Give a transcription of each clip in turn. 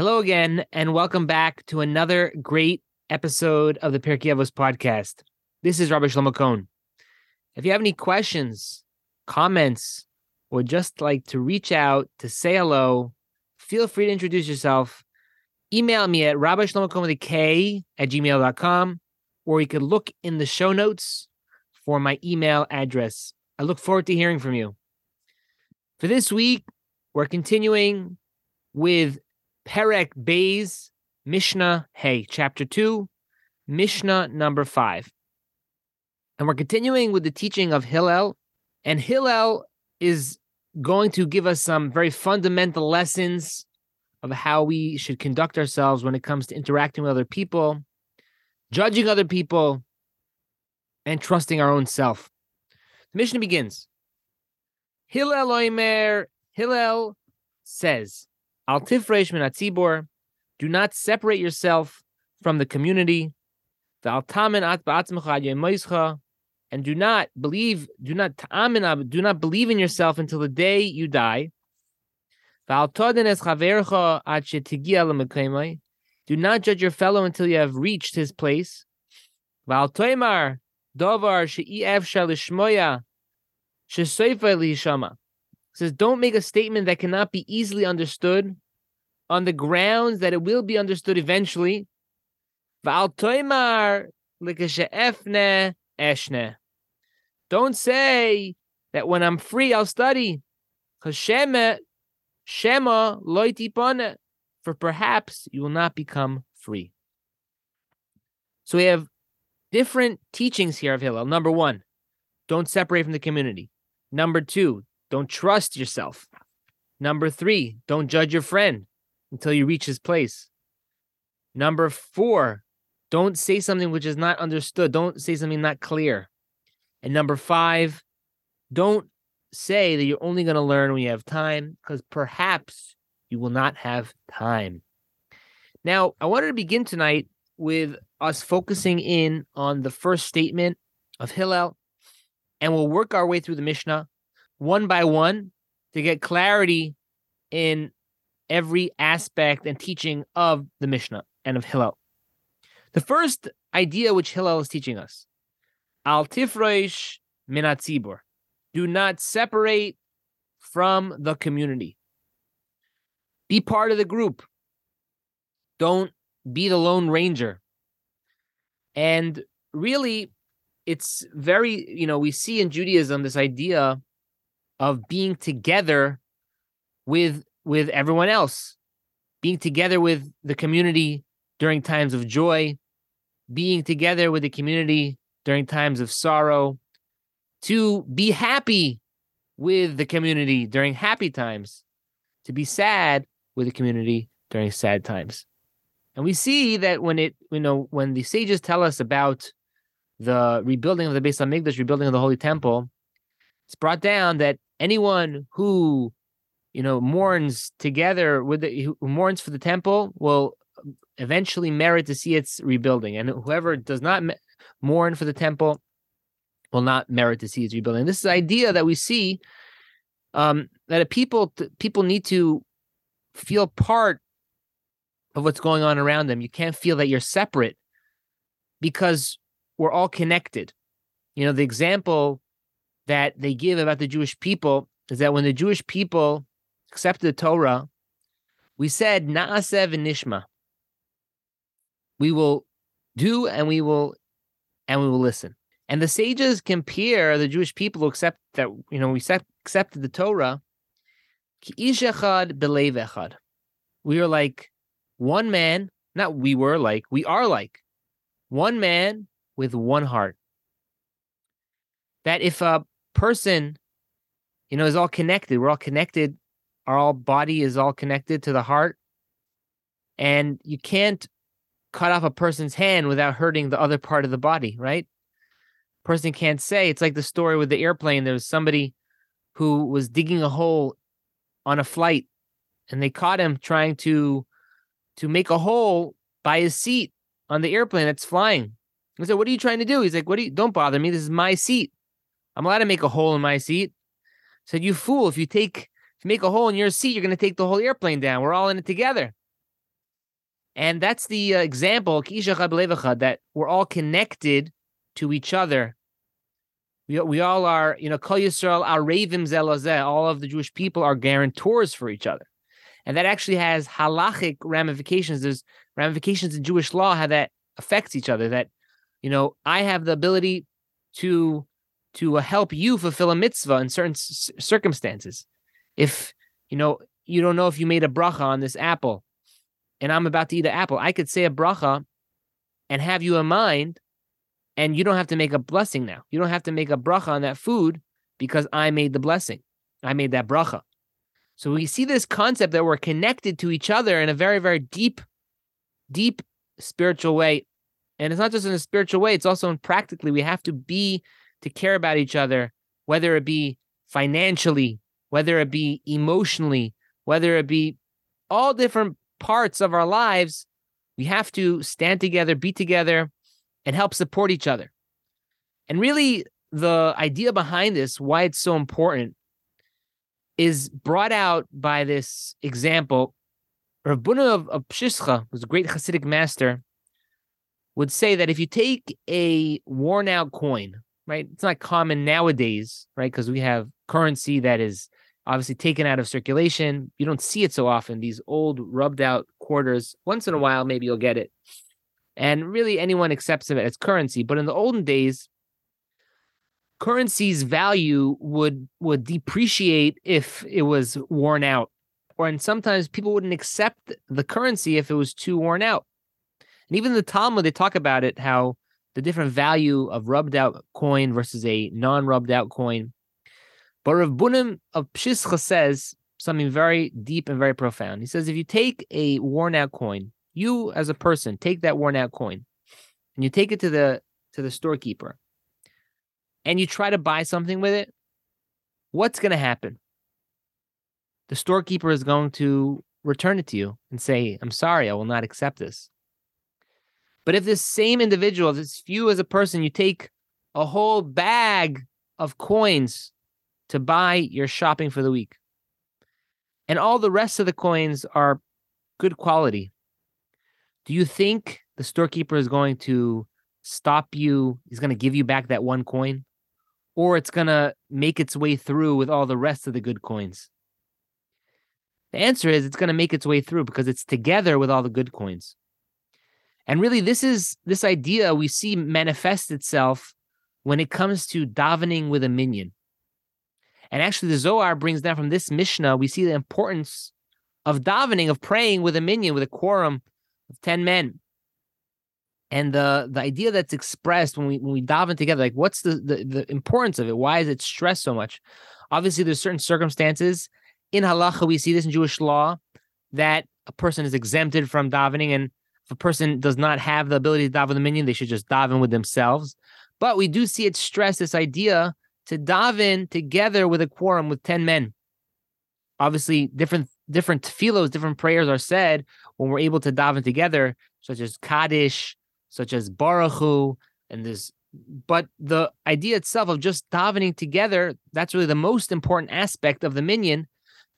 Hello again, and welcome back to another great episode of the Pirkei Avos podcast. This is Rabbi Shlomo Kohn. If you have any questions, comments, or just like to reach out to say hello, feel free to introduce yourself. Email me at Rabbi Shlomo Kohn with a K at gmail.com, or you could look in the show notes for my email address. I look forward to hearing from you. For this week, we're continuing with Perek Beis Mishnah Hey, chapter 2, Mishnah number 5. And we're continuing with the teaching of Hillel. And Hillel is going to give us some very fundamental lessons of how we should conduct ourselves when it comes to interacting with other people, judging other people, and trusting our own self. The Mishnah begins. Hillel Oimer, Hillel says, Al tifresh min atzibor, do not separate yourself from the community. And do not believe, do not do not believe in yourself until the day you die. Do not judge your fellow until you have reached his place. Says, don't make a statement that cannot be easily understood on the grounds that it will be understood eventually. Don't say that when I'm free, I'll study. Shema loitipone, for perhaps you will not become free. So we have different teachings here of Hillel. Number one, don't separate from the community. Number two, don't trust yourself. Number three, don't judge your friend until you reach his place. Number four, don't say something which is not understood. Don't say something not clear. And number five, don't say that you're only going to learn when you have time, because perhaps you will not have time. Now, I wanted to begin tonight with us focusing in on the first statement of Hillel, and we'll work our way through the Mishnah one by one to get clarity in every aspect and teaching of the Mishnah and of Hillel. The first idea which Hillel is teaching us Al tifresh minatzibur. Do not separate from the community. Be part of the group. Don't be the lone ranger. And really, it's very, you know, we see in Judaism this idea of being together with with everyone else, being together with the community during times of joy, being together with the community during times of sorrow, to be happy with the community during happy times, to be sad with the community during sad times. And we see that when it, you know, when the sages tell us about the rebuilding of the Beis Hamikdash, rebuilding of the Holy Temple, it's brought down that anyone who, you know, mourns together with the, who mourns for the temple will eventually merit to see its rebuilding, and whoever does not mourn for the temple will not merit to see its rebuilding. This is the idea that we see um, that people people need to feel part of what's going on around them. You can't feel that you're separate because we're all connected. You know, the example that they give about the Jewish people is that when the Jewish people accepted the Torah, we said Na'aseh v'nishma. We will do and we will and we will listen. And the sages compare the Jewish people who accept that, you know, we accepted the Torah. We are like one man, not we were like, we are like one man with one heart. That if a person, you know, is all connected, we're all connected, our all body is all connected to the heart. And you can't cut off a person's hand without hurting the other part of the body, right? Person can't say. It's like the story with the airplane. There was somebody who was digging a hole on a flight and they caught him trying to to make a hole by his seat on the airplane that's flying. I said, What are you trying to do? He's like, What do you don't bother me? This is my seat. I'm allowed to make a hole in my seat. I said, You fool, if you take if you make a hole in your seat, you're gonna take the whole airplane down. We're all in it together. And that's the uh, example, that we're all connected to each other. We, we all are, you know, Kol Yisrael, Arevim Zelazeh, all of the Jewish people are guarantors for each other. And that actually has halachic ramifications. There's ramifications in Jewish law how that affects each other. That, you know, I have the ability to to uh, help you fulfill a mitzvah in certain c- circumstances. If you know you don't know if you made a bracha on this apple, and I'm about to eat an apple, I could say a bracha and have you in mind, and you don't have to make a blessing now. You don't have to make a bracha on that food because I made the blessing. I made that bracha. So we see this concept that we're connected to each other in a very, very deep, deep spiritual way. And it's not just in a spiritual way, it's also in practically. We have to be to care about each other, whether it be financially, whether it be emotionally, whether it be all different parts of our lives, we have to stand together, be together, and help support each other. And really, the idea behind this, why it's so important, is brought out by this example. Rav Bunim of, of Pshischa, who's a great Hasidic master, would say that if you take a worn out coin, right, it's not common nowadays, right, because we have currency that is obviously taken out of circulation. You don't see it so often. These old rubbed out quarters, once in a while, maybe you'll get it. And really, anyone accepts it as currency. But in the olden days, currency's value would would depreciate if it was worn out, or and sometimes people wouldn't accept the currency if it was too worn out. And even the Talmud, they talk about it how the different value of rubbed out coin versus a non rubbed out coin. But Rav Bunim of Pshischa says something very deep and very profound. He says, if you take a worn out coin, you as a person take that worn out coin, and you take it to the to the storekeeper, and you try to buy something with it, what's going to happen? The storekeeper is going to return it to you and say, I'm sorry, I will not accept this. But if this same individual, this you as a person, you take a whole bag of coins to buy your shopping for the week. And all the rest of the coins are good quality. Do you think the storekeeper is going to stop you? He's going to give you back that one coin? Or it's going to make its way through with all the rest of the good coins? The answer is it's going to make its way through because it's together with all the good coins. And really, this is this idea we see manifest itself when it comes to davening with a minyan. And actually, the Zohar brings down from this Mishnah, we see the importance of davening, of praying with a minyan, with a quorum of 10 men. And the the idea that's expressed when we when we daven together, like what's the, the the importance of it? Why is it stressed so much? Obviously, there's certain circumstances in halacha. We see this in Jewish law that a person is exempted from davening, and if a person does not have the ability to daven the minyan, they should just daven with themselves. But we do see it stress this idea to daven together with a quorum with 10 men. Obviously, different different tefillos, different prayers are said when we're able to daven together, such as Kaddish, such as Baruch Hu, and this. But the idea itself of just davening together, that's really the most important aspect of the minyan,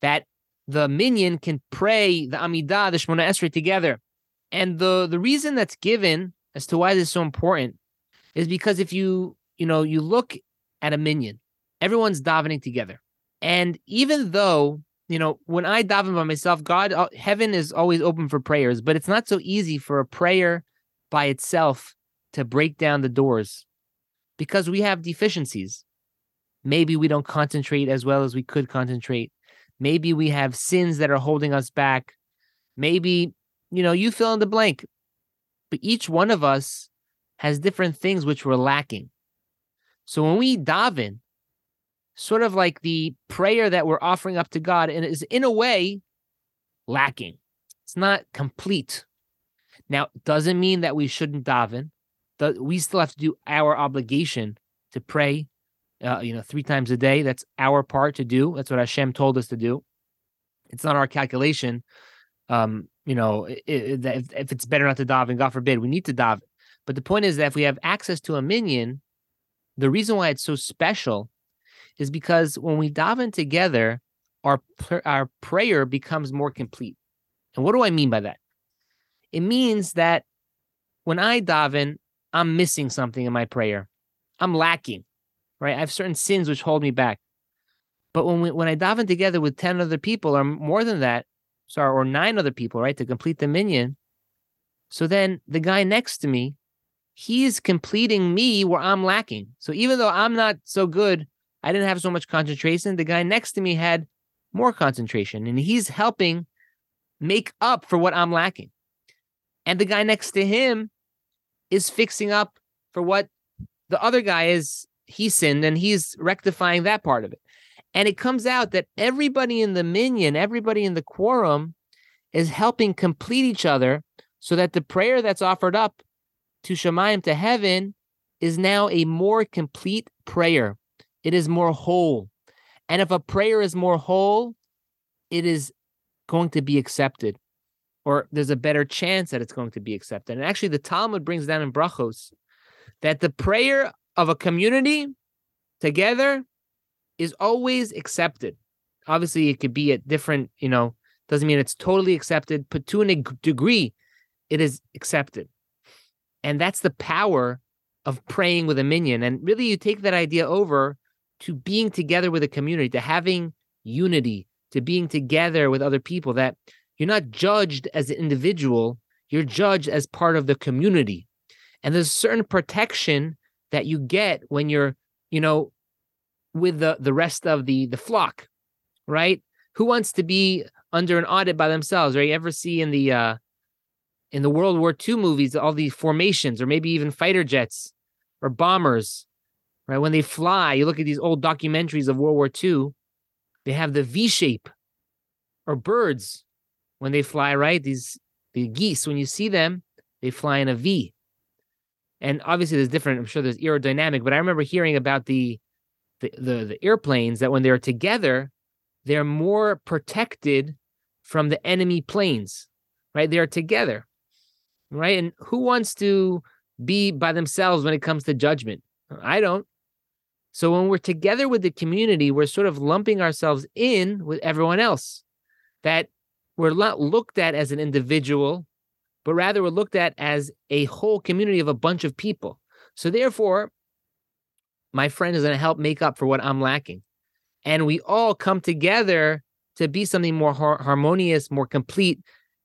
that the minyan can pray the Amidah, the Shemona Esrei together. And the, the reason that's given as to why this is so important is because if you, you know, you look at a minyan, Everyone's davening together. And even though, you know, when I daven by myself, God, uh, heaven is always open for prayers, but it's not so easy for a prayer by itself to break down the doors because we have deficiencies. Maybe we don't concentrate as well as we could concentrate. Maybe we have sins that are holding us back. Maybe, you know, you fill in the blank. But each one of us has different things which we're lacking. So when we daven, sort of like the prayer that we're offering up to God, and is in a way lacking. It's not complete. Now, doesn't mean that we shouldn't daven. We still have to do our obligation to pray, uh, you know, three times a day. That's our part to do. That's what Hashem told us to do. It's not our calculation. Um, you know, if, if it's better not to daven, God forbid, we need to daven. But the point is that if we have access to a minyan, the reason why it's so special is because when we daven together, our our prayer becomes more complete. And what do I mean by that? It means that when I daven, I'm missing something in my prayer. I'm lacking, right? I have certain sins which hold me back. But when we, when I daven together with 10 other people or more than that, sorry, or nine other people, right, to complete the minyan. so then the guy next to me, he's completing me where I'm lacking. So even though I'm not so good, I didn't have so much concentration, the guy next to me had more concentration and he's helping make up for what I'm lacking. And the guy next to him is fixing up for what the other guy is he sinned and he's rectifying that part of it. And it comes out that everybody in the minyan, everybody in the quorum is helping complete each other so that the prayer that's offered up to Shamayim to heaven is now a more complete prayer. It is more whole. And if a prayer is more whole, it is going to be accepted, or there's a better chance that it's going to be accepted. And actually, the Talmud brings down in Brachos that the prayer of a community together is always accepted. Obviously, it could be at different, you know, doesn't mean it's totally accepted, but to a degree, it is accepted. And that's the power of praying with a minyan. And really, you take that idea over to being together with a community, to having unity, to being together with other people, that you're not judged as an individual, you're judged as part of the community. And there's a certain protection that you get when you're, you know, with the the rest of the the flock, right? Who wants to be under an audit by themselves? Right? You ever see in the uh in the World War II movies all these formations, or maybe even fighter jets or bombers, right? When they fly, you look at these old documentaries of World War II, they have the V shape, or birds when they fly, right? These the geese, when you see them, they fly in a V. And obviously, there's different. I'm sure there's aerodynamic, but I remember hearing about the the, the, the airplanes that when they're together, they're more protected from the enemy planes, right? They're together, right? And who wants to be by themselves when it comes to judgment? I don't. So when we're together with the community, we're sort of lumping ourselves in with everyone else. That we're not looked at as an individual, but rather we're looked at as a whole community of a bunch of people. So therefore, my friend is going to help make up for what I'm lacking. And we all come together to be something more har- harmonious, more complete.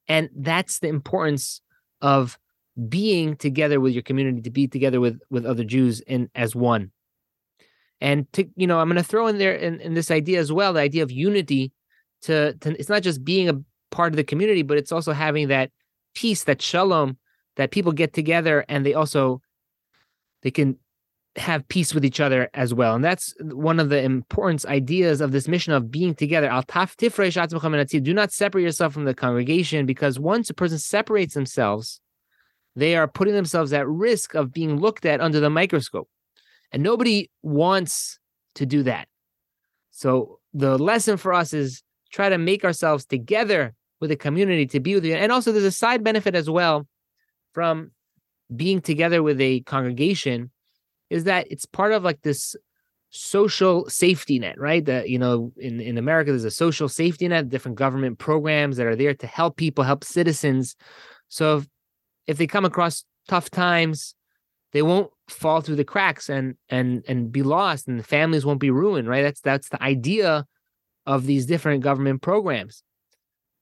And that's the importance of being together with your community, to be together with with other Jews and as one. And to you know, I'm going to throw in there in, in this idea as well, the idea of unity. To, to it's not just being a part of the community, but it's also having that peace, that shalom, that people get together and they also they can have peace with each other as well. And that's one of the important ideas of this mission of being together. Do not separate yourself from the congregation because once a person separates themselves, they are putting themselves at risk of being looked at under the microscope. And nobody wants to do that. So the lesson for us is try to make ourselves together with the community to be with you. And also there's a side benefit as well from being together with a congregation is that it's part of like this social safety net, right? That you know, in in America, there's a social safety net, different government programs that are there to help people, help citizens. So if, if they come across tough times, they won't fall through the cracks and and and be lost, and the families won't be ruined, right? That's that's the idea of these different government programs.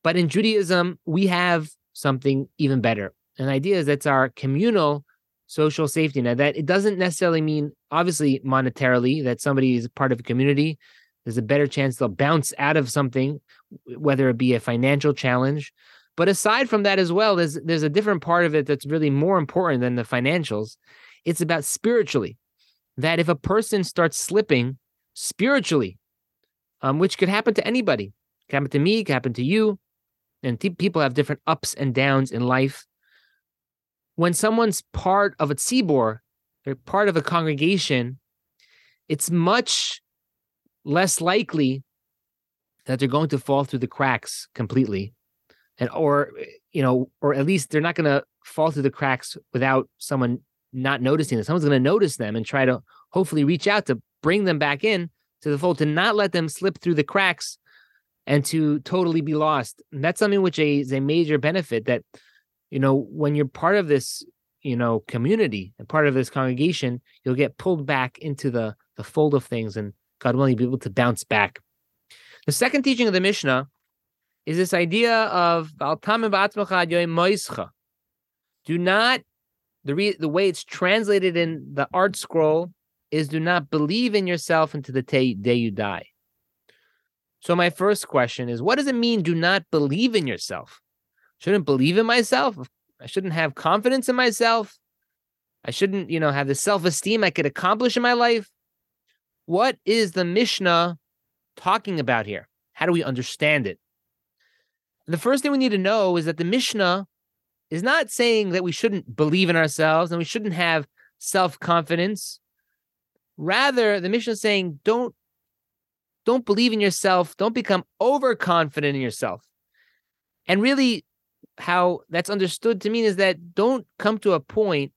But in Judaism, we have something even better. An idea is that's our communal social safety net. That it doesn't necessarily mean, obviously, monetarily, that somebody is part of a community. There's a better chance they'll bounce out of something, whether it be a financial challenge. But aside from that as well, there's there's a different part of it that's really more important than the financials. It's about spiritually. That if a person starts slipping spiritually, um, which could happen to anybody, could happen to me, could happen to you, and t- people have different ups and downs in life when someone's part of a tzibur, they're part of a congregation, it's much less likely that they're going to fall through the cracks completely. And or you know or at least they're not going to fall through the cracks without someone not noticing them. Someone's going to notice them and try to hopefully reach out to bring them back in to the fold to not let them slip through the cracks and to totally be lost. And that's something which is a major benefit that you know, when you're part of this, you know, community and part of this congregation, you'll get pulled back into the the fold of things, and God willing, you'll be able to bounce back. The second teaching of the Mishnah is this idea of do not the re, the way it's translated in the ArtScroll is do not believe in yourself until the day you die. So my first question is what does it mean do not believe in yourself? Shouldn't believe in myself? I shouldn't have confidence in myself. I shouldn't, you know, have the self-esteem I could accomplish in my life. What is the Mishnah talking about here? How do we understand it? The first thing we need to know is that the Mishnah is not saying that we shouldn't believe in ourselves and we shouldn't have self confidence. Rather, the Mishnah is saying don't don't believe in yourself, don't become overconfident in yourself. And really, how that's understood to mean is that don't come to a point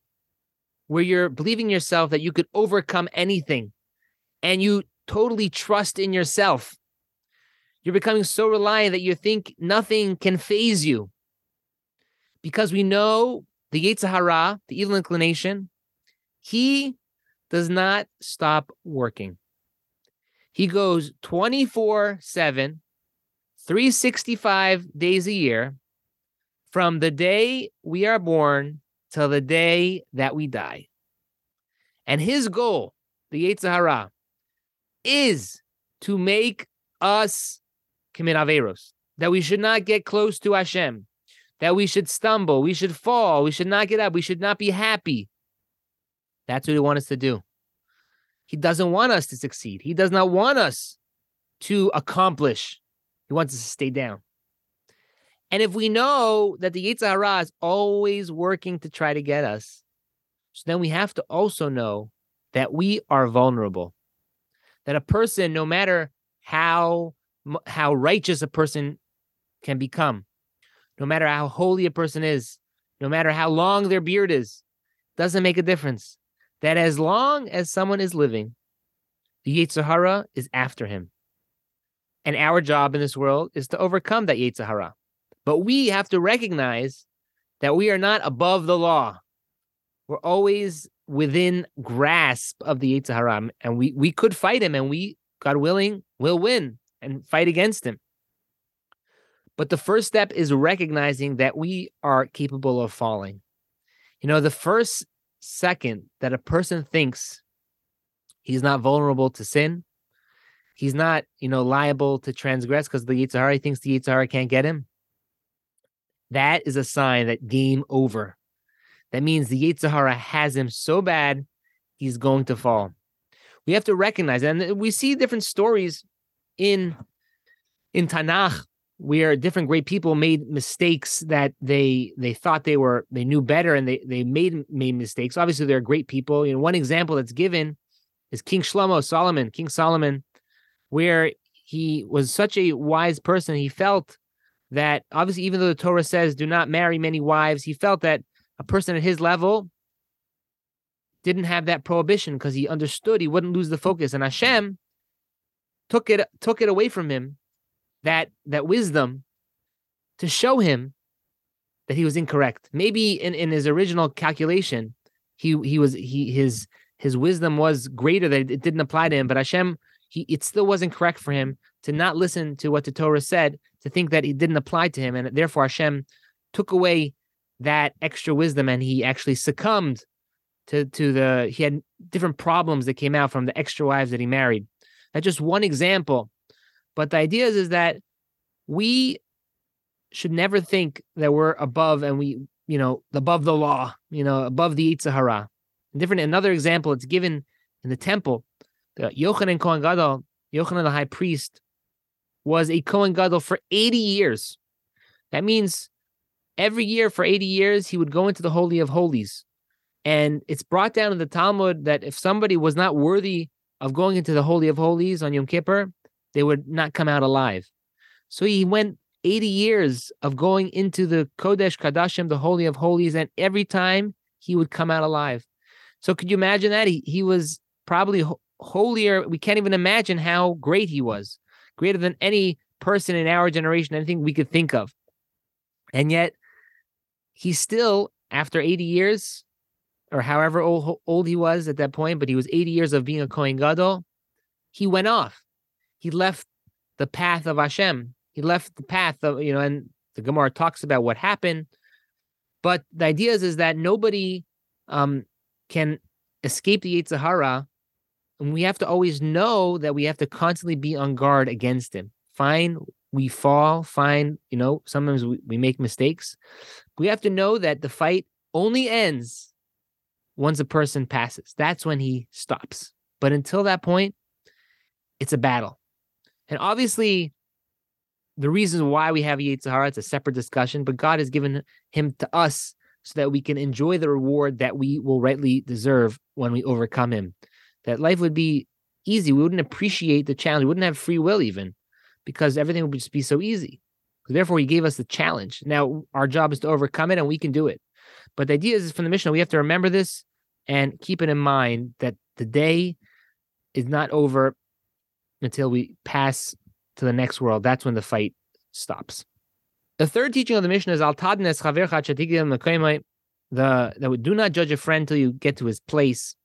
where you're believing yourself that you could overcome anything and you totally trust in yourself. You're becoming so reliant that you think nothing can phase you because we know the Yetzer Hara, the evil inclination, he does not stop working. He goes 24 7, 365 days a year from the day we are born till the day that we die. And his goal, the Yetzer is to make us commit Averos, that we should not get close to Hashem, that we should stumble, we should fall, we should not get up, we should not be happy. That's what he wants us to do. He doesn't want us to succeed. He does not want us to accomplish. He wants us to stay down. And if we know that the Yetzer Hara is always working to try to get us, so then we have to also know that we are vulnerable. That a person, no matter how how righteous a person can become, no matter how holy a person is, no matter how long their beard is, doesn't make a difference. That as long as someone is living, the Yetzer Hara is after him. And our job in this world is to overcome that Yetzer Hara. But we have to recognize that we are not above the law. We're always within grasp of the Yetzer Hara. And we, we could fight him, and we, God willing, will win and fight against him. But the first step is recognizing that we are capable of falling. You know, the first second that a person thinks he's not vulnerable to sin, he's not, you know, liable to transgress because the Yetzer Hara thinks the Yetzer Hara can't get him. That is a sign that game over. That means the Yetzer Hara has him so bad, he's going to fall. We have to recognize, and we see different stories in in Tanakh where different great people made mistakes that they they thought they were they knew better and they they made made mistakes. Obviously, they're great people. You know, one example that's given is King Shlomo Solomon, King Solomon, where he was such a wise person. He felt that obviously, even though the Torah says do not marry many wives, he felt that a person at his level didn't have that prohibition because he understood he wouldn't lose the focus. And Hashem took it took it away from him that that wisdom to show him that he was incorrect. Maybe in, in his original calculation, he he was he his his wisdom was greater that it didn't apply to him, but Hashem he it still wasn't correct for him to not listen to what the Torah said, to think that it didn't apply to him, and therefore Hashem took away that extra wisdom and he actually succumbed to to the he had different problems that came out from the extra wives that he married. That's just one example but the idea is, is that we should never think that we're above and we, you know, above the law, you know, above the Yetzer Hara. Different another example, it's given in the temple. The Yochanan Kohen Gadol, Yochanan the high priest, was a Kohen Gadol for 80 years. That means every year for 80 years, he would go into the Holy of Holies. And it's brought down in the Talmud that if somebody was not worthy of going into the Holy of Holies on Yom Kippur, they would not come out alive. So he went 80 years of going into the Kodesh Kadashim, the Holy of Holies, and every time he would come out alive. So could you imagine that? He, he was probably holier. We can't even imagine how great he was, greater than any person in our generation, anything we could think of. And yet, he still, after 80 years, or however old, old he was at that point, but he was 80 years of being a Kohen Gadol, he went off. He left the path of Hashem. He left the path of, you know, and the Gemara talks about what happened. But the idea is, is that nobody um, can escape the Yetzer Hara, and we have to always know that we have to constantly be on guard against him. Fine, we fall. Fine, you know, sometimes we, we make mistakes. We have to know that the fight only ends once a person passes. That's when he stops. But until that point, it's a battle. And obviously, the reasons why we have Yetzer Hara, it's a separate discussion, but God has given him to us so that we can enjoy the reward that we will rightly deserve when we overcome him. That life would be easy. We wouldn't appreciate the challenge. We wouldn't have free will even because everything would just be so easy. Therefore, he gave us the challenge. Now, our job is to overcome it and we can do it. But the idea is from the Mishnah, we have to remember this and keep it in mind that the day is not over until we pass to the next world. That's when the fight stops. The third teaching of the Mishnah is al tadnes the that we do not judge a friend until you get to his place.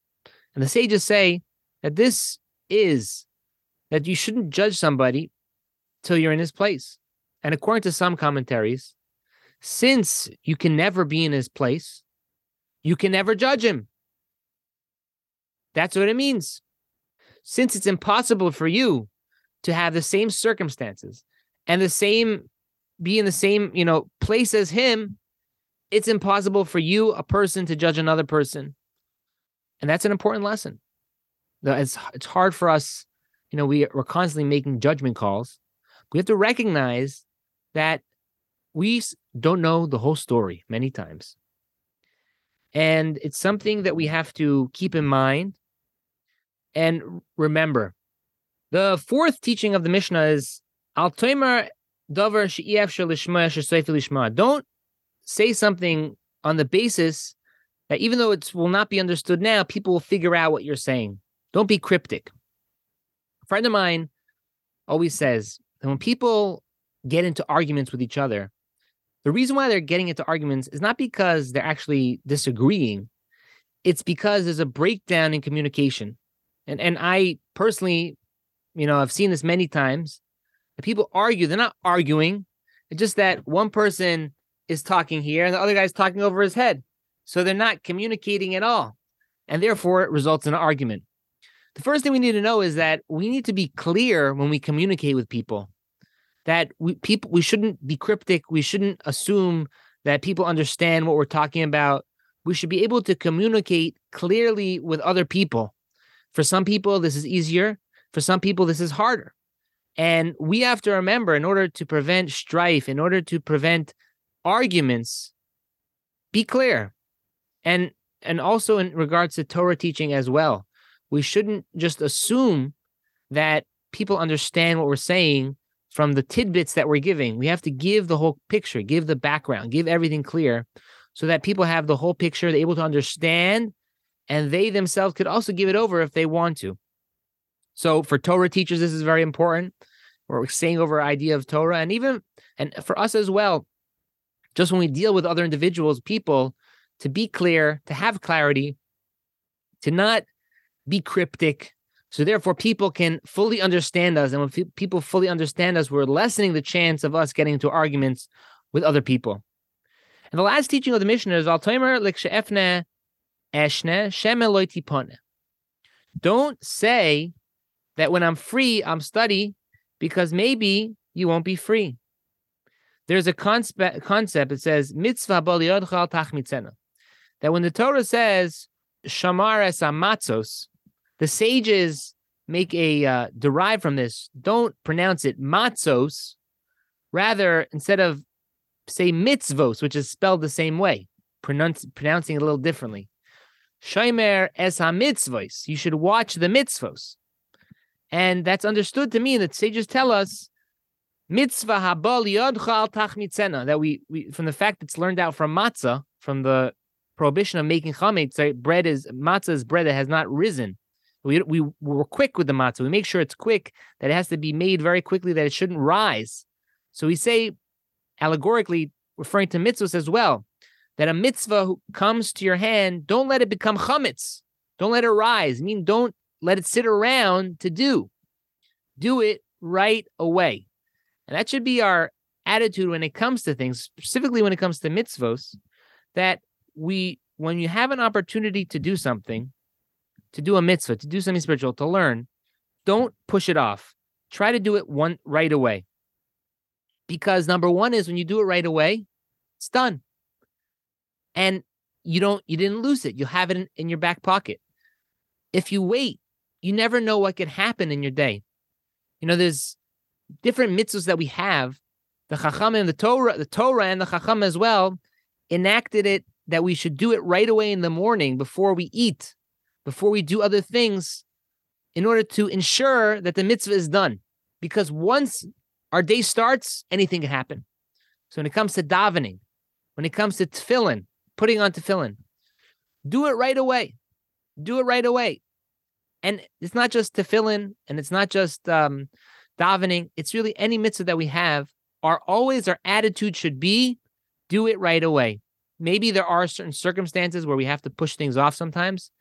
And the sages say that this is that you shouldn't judge somebody till you're in his place. And according to some commentaries, since you can never be in his place, you can never judge him. That's what it means. Since it's impossible for you to have the same circumstances and the same be in the same, you know, place as him, it's impossible for you, a person, to judge another person. And that's an important lesson. It's it's hard for us, you know, we, we're constantly making judgment calls. We have to recognize that we don't know the whole story many times. And it's something that we have to keep in mind and remember. The fourth teaching of the Mishnah is Al Toimer Dover Don't say something on the basis that even though it will not be understood now, people will figure out what you're saying. Don't be cryptic. A friend of mine always says that when people get into arguments with each other, the reason why they're getting into arguments is not because they're actually disagreeing, it's because there's a breakdown in communication. And and I personally, you know, I've seen this many times. People argue, they're not arguing. It's just that one person is talking here and the other guy's talking over his head. So they're not communicating at all. And therefore it results in an argument. The first thing we need to know is that we need to be clear when we communicate with people. That we people we shouldn't be cryptic. We shouldn't assume that people understand what we're talking about. We should be able to communicate clearly with other people. For some people, this is easier. For some people, this is harder. And we have to remember in order to prevent strife, in order to prevent arguments, be clear. And and also in regards to Torah teaching as well. We shouldn't just assume that people understand what we're saying from the tidbits that we're giving. We have to give the whole picture, give the background, give everything clear so that people have the whole picture, they're able to understand and they themselves could also give it over if they want to. So for Torah teachers, this is very important. We're saying over idea of Torah, and even and for us as well, just when we deal with other individuals, people, to be clear, to have clarity, to not be cryptic. So therefore, people can fully understand us, and when people fully understand us, we're lessening the chance of us getting into arguments with other people. And the last teaching of the Mishnah is Altoimer Likshaefne Eshne Don't say that when I'm free, I'm study, because maybe you won't be free. There's a concept, concept that says mitzvah tachmitzena. That when the Torah says shamar es amatzos, the sages make a uh, derive from this. Don't pronounce it matzos. Rather, instead of say mitzvos, which is spelled the same way, pronounce, pronouncing it a little differently. Shomer es ha-mitzvos. You should watch the mitzvos. And that's understood to mean that sages tell us mitzvah habal yodchal tachmitzena that we, we from the fact it's learned out from matzah from the prohibition of making chametz. Bread is matzah is bread that has not risen. We we we're quick with the matzah. We make sure it's quick that it has to be made very quickly that it shouldn't rise. So we say allegorically referring to mitzvahs as well that a mitzvah comes to your hand, don't let it become chametz. Don't let it rise. I mean, don't let it sit around to do. Do it right away. And that should be our attitude when it comes to things, specifically when it comes to mitzvos, that we, when you have an opportunity to do something, to do a mitzvah, to do something spiritual, to learn, don't push it off. Try to do it one right away. Because number one is when you do it right away, it's done. And you don't, you didn't lose it. You have it in, in your back pocket. If you wait, you never know what could happen in your day. You know, there's different mitzvahs that we have. The Chacham and the Torah, the Torah and the Chacham as well enacted it that we should do it right away in the morning before we eat, before we do other things, in order to ensure that the mitzvah is done. Because once our day starts, anything can happen. So when it comes to davening, when it comes to tefillin, putting on tefillin, do it right away. Do it right away. And it's not just tefillin, and it's not just um, davening. It's really any mitzvah that we have. Our always our attitude should be, do it right away. Maybe there are certain circumstances where we have to push things off sometimes,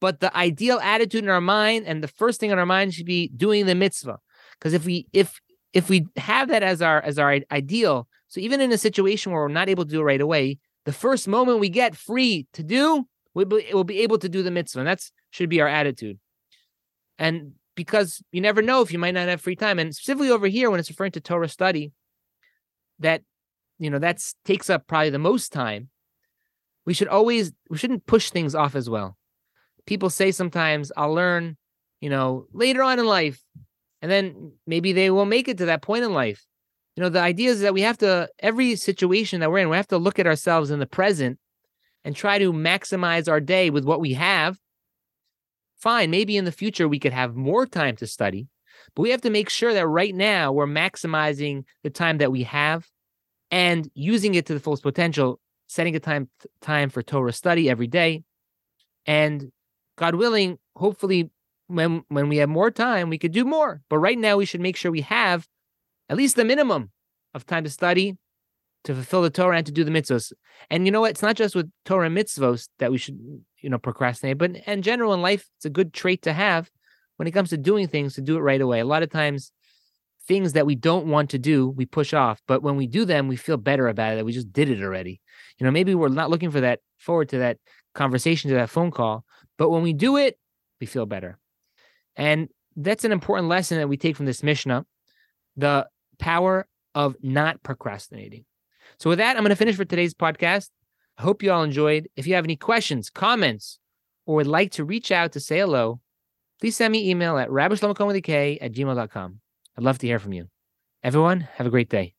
but the ideal attitude in our mind and the first thing in our mind should be doing the mitzvah. Because if we if if we have that as our as our ideal, so even in a situation where we're not able to do it right away, the first moment we get free to do, we'll be, we'll be able to do the mitzvah. And that's should be our attitude. And because you never know if you might not have free time. And specifically over here, when it's referring to Torah study, that you know that's takes up probably the most time. We should always we shouldn't push things off as well. People say sometimes I'll learn, you know, later on in life, and then maybe they won't make it to that point in life. You know, the idea is that we have to every situation that we're in, we have to look at ourselves in the present and try to maximize our day with what we have fine, maybe in the future we could have more time to study, but we have to make sure that right now we're maximizing the time that we have and using it to the fullest potential, setting a time time for Torah study every day. And God willing, hopefully when when we have more time, we could do more. But right now we should make sure we have at least the minimum of time to study, to fulfill the Torah and to do the mitzvahs. And you know what? It's not just with Torah and mitzvahs that we should you know procrastinate but in general in life it's a good trait to have when it comes to doing things to do it right away a lot of times things that we don't want to do we push off but when we do them we feel better about it that we just did it already you know maybe we're not looking for that forward to that conversation to that phone call but when we do it we feel better and that's an important lesson that we take from this mishnah the power of not procrastinating so with that i'm going to finish for today's podcast I hope you all enjoyed. If you have any questions, comments, or would like to reach out to say hello, please send me email at rabbishlomokohn at gmail.com. I'd love to hear from you. Everyone, have a great day.